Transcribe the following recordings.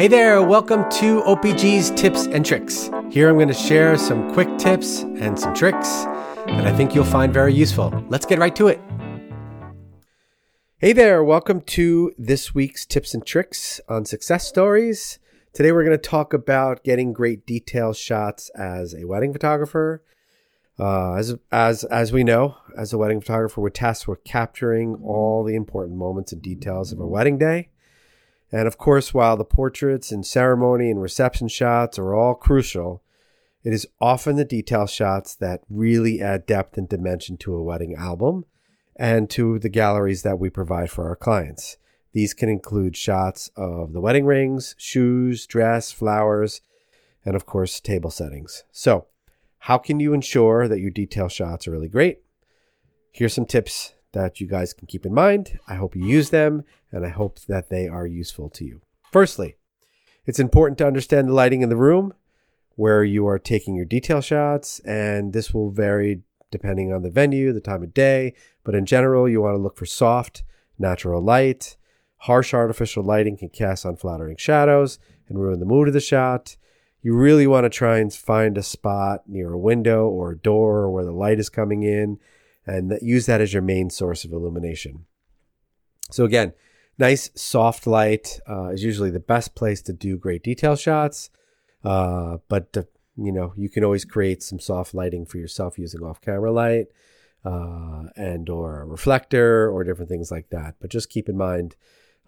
Hey there, welcome to OPG's Tips and Tricks. Here I'm going to share some quick tips and some tricks that I think you'll find very useful. Let's get right to it. Hey there, welcome to this week's Tips and Tricks on Success Stories. Today we're going to talk about getting great detail shots as a wedding photographer. Uh, as as as we know, as a wedding photographer, we're tasked with capturing all the important moments and details of a wedding day. And of course, while the portraits and ceremony and reception shots are all crucial, it is often the detail shots that really add depth and dimension to a wedding album and to the galleries that we provide for our clients. These can include shots of the wedding rings, shoes, dress, flowers, and of course, table settings. So, how can you ensure that your detail shots are really great? Here's some tips that you guys can keep in mind. I hope you use them and I hope that they are useful to you. Firstly, it's important to understand the lighting in the room where you are taking your detail shots, and this will vary depending on the venue, the time of day, but in general, you want to look for soft, natural light. Harsh artificial lighting can cast unflattering shadows and ruin the mood of the shot. You really want to try and find a spot near a window or a door where the light is coming in and use that as your main source of illumination. So again, nice soft light uh, is usually the best place to do great detail shots. Uh, but uh, you know you can always create some soft lighting for yourself using off-camera light uh, and or a reflector or different things like that. But just keep in mind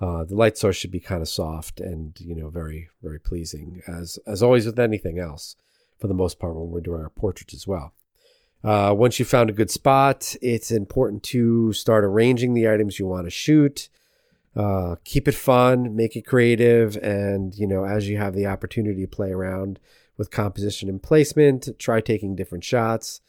uh, the light source should be kind of soft and you know very very pleasing as as always with anything else for the most part when we're doing our portraits as well. Uh, once you found a good spot, it's important to start arranging the items you want to shoot. Uh, keep it fun, make it creative, and you know, as you have the opportunity to play around with composition and placement, try taking different shots.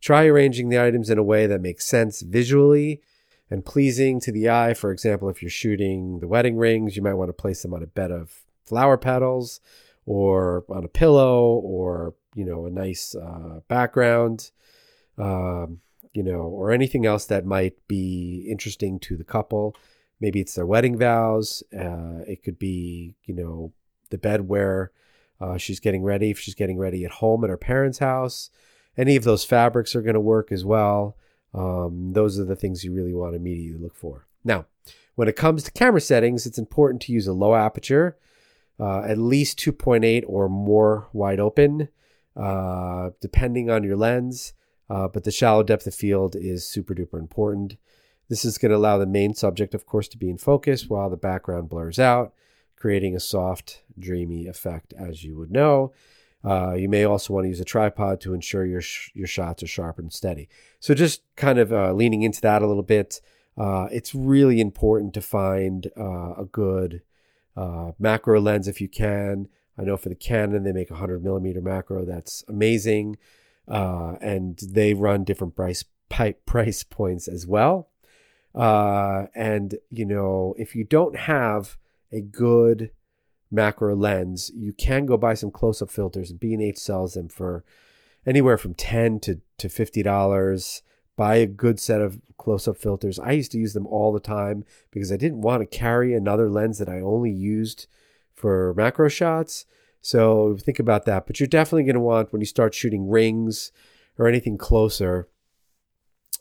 Try arranging the items in a way that makes sense visually and pleasing to the eye. For example, if you're shooting the wedding rings, you might want to place them on a bed of flower petals or on a pillow or, you know, a nice uh, background um, you know, or anything else that might be interesting to the couple. Maybe it's their wedding vows. Uh, it could be, you know, the bed where uh, she's getting ready, if she's getting ready at home at her parents' house. Any of those fabrics are going to work as well. Um, those are the things you really want to immediately look for. Now, when it comes to camera settings, it's important to use a low aperture, uh, at least 2.8 or more wide open, uh, depending on your lens. Uh, but the shallow depth of field is super duper important. This is going to allow the main subject, of course, to be in focus while the background blurs out, creating a soft, dreamy effect, as you would know. Uh, you may also want to use a tripod to ensure your sh- your shots are sharp and steady. So just kind of uh, leaning into that a little bit. Uh, it's really important to find uh, a good uh, macro lens if you can. I know for the Canon they make a 100 millimeter macro. That's amazing uh, and they run different price price points as well. Uh, and you know, if you don't have a good macro lens, you can go buy some close-up filters. And B&H sells them for anywhere from ten to to fifty dollars. Buy a good set of close-up filters. I used to use them all the time because I didn't want to carry another lens that I only used for macro shots. So think about that. But you're definitely going to want, when you start shooting rings or anything closer,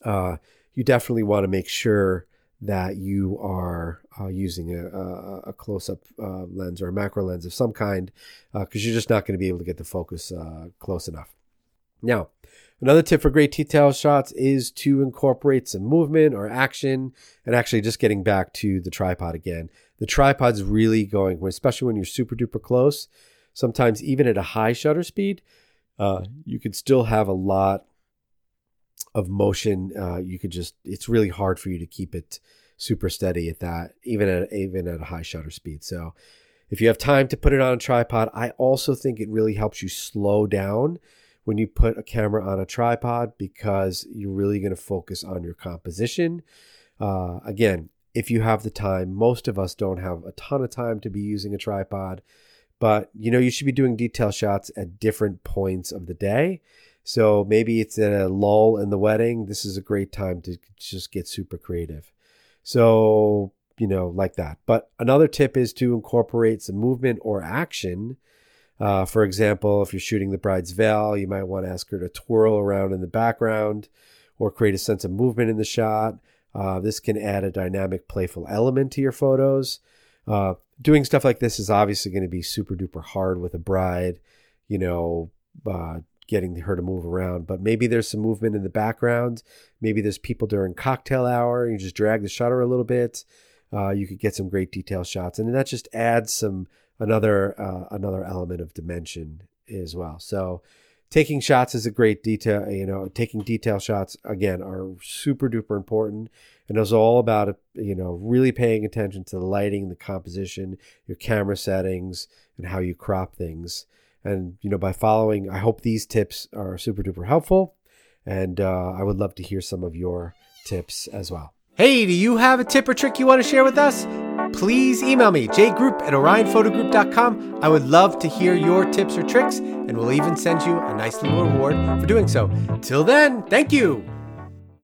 uh, you definitely want to make sure that you are uh, using a, a, a close-up uh, lens or a macro lens of some kind because uh, you're just not going to be able to get the focus uh, close enough. Now, another tip for great detail shots is to incorporate some movement or action and actually just getting back to the tripod again. The tripod's really going, especially when you're super duper close, sometimes even at a high shutter speed, uh, you could still have a lot of motion. Uh, you could just, it's really hard for you to keep it super steady at that, even at, even at a high shutter speed. So if you have time to put it on a tripod, I also think it really helps you slow down when you put a camera on a tripod because you're really going to focus on your composition. Uh, again, if you have the time, most of us don't have a ton of time to be using a tripod but you know you should be doing detail shots at different points of the day so maybe it's a lull in the wedding this is a great time to just get super creative so you know, like that. But another tip is to incorporate some movement or action. Uh, for example, if you're shooting the bride's veil, you might want to ask her to twirl around in the background or create a sense of movement in the shot. Uh, this can add a dynamic, playful element to your photos. Uh, doing stuff like this is obviously going to be super duper hard with a bride, you know, uh, getting her to move around. But maybe there's some movement in the background. Maybe there's people during cocktail hour. You just drag the shutter a little bit. Uh, you could get some great detail shots, and that just adds some another uh, another element of dimension as well. So taking shots is a great detail. You know, taking detail shots again are super duper important, and it's all about you know really paying attention to the lighting, the composition, your camera settings, and how you crop things. And you know, by following, I hope these tips are super duper helpful, and uh, I would love to hear some of your tips as well. Hey, do you have a tip or trick you want to share with us? Please email me, jgroupp at orionphotogroup.com. I would love to hear your tips or tricks, and we'll even send you a nice little reward for doing so. Till then, thank you.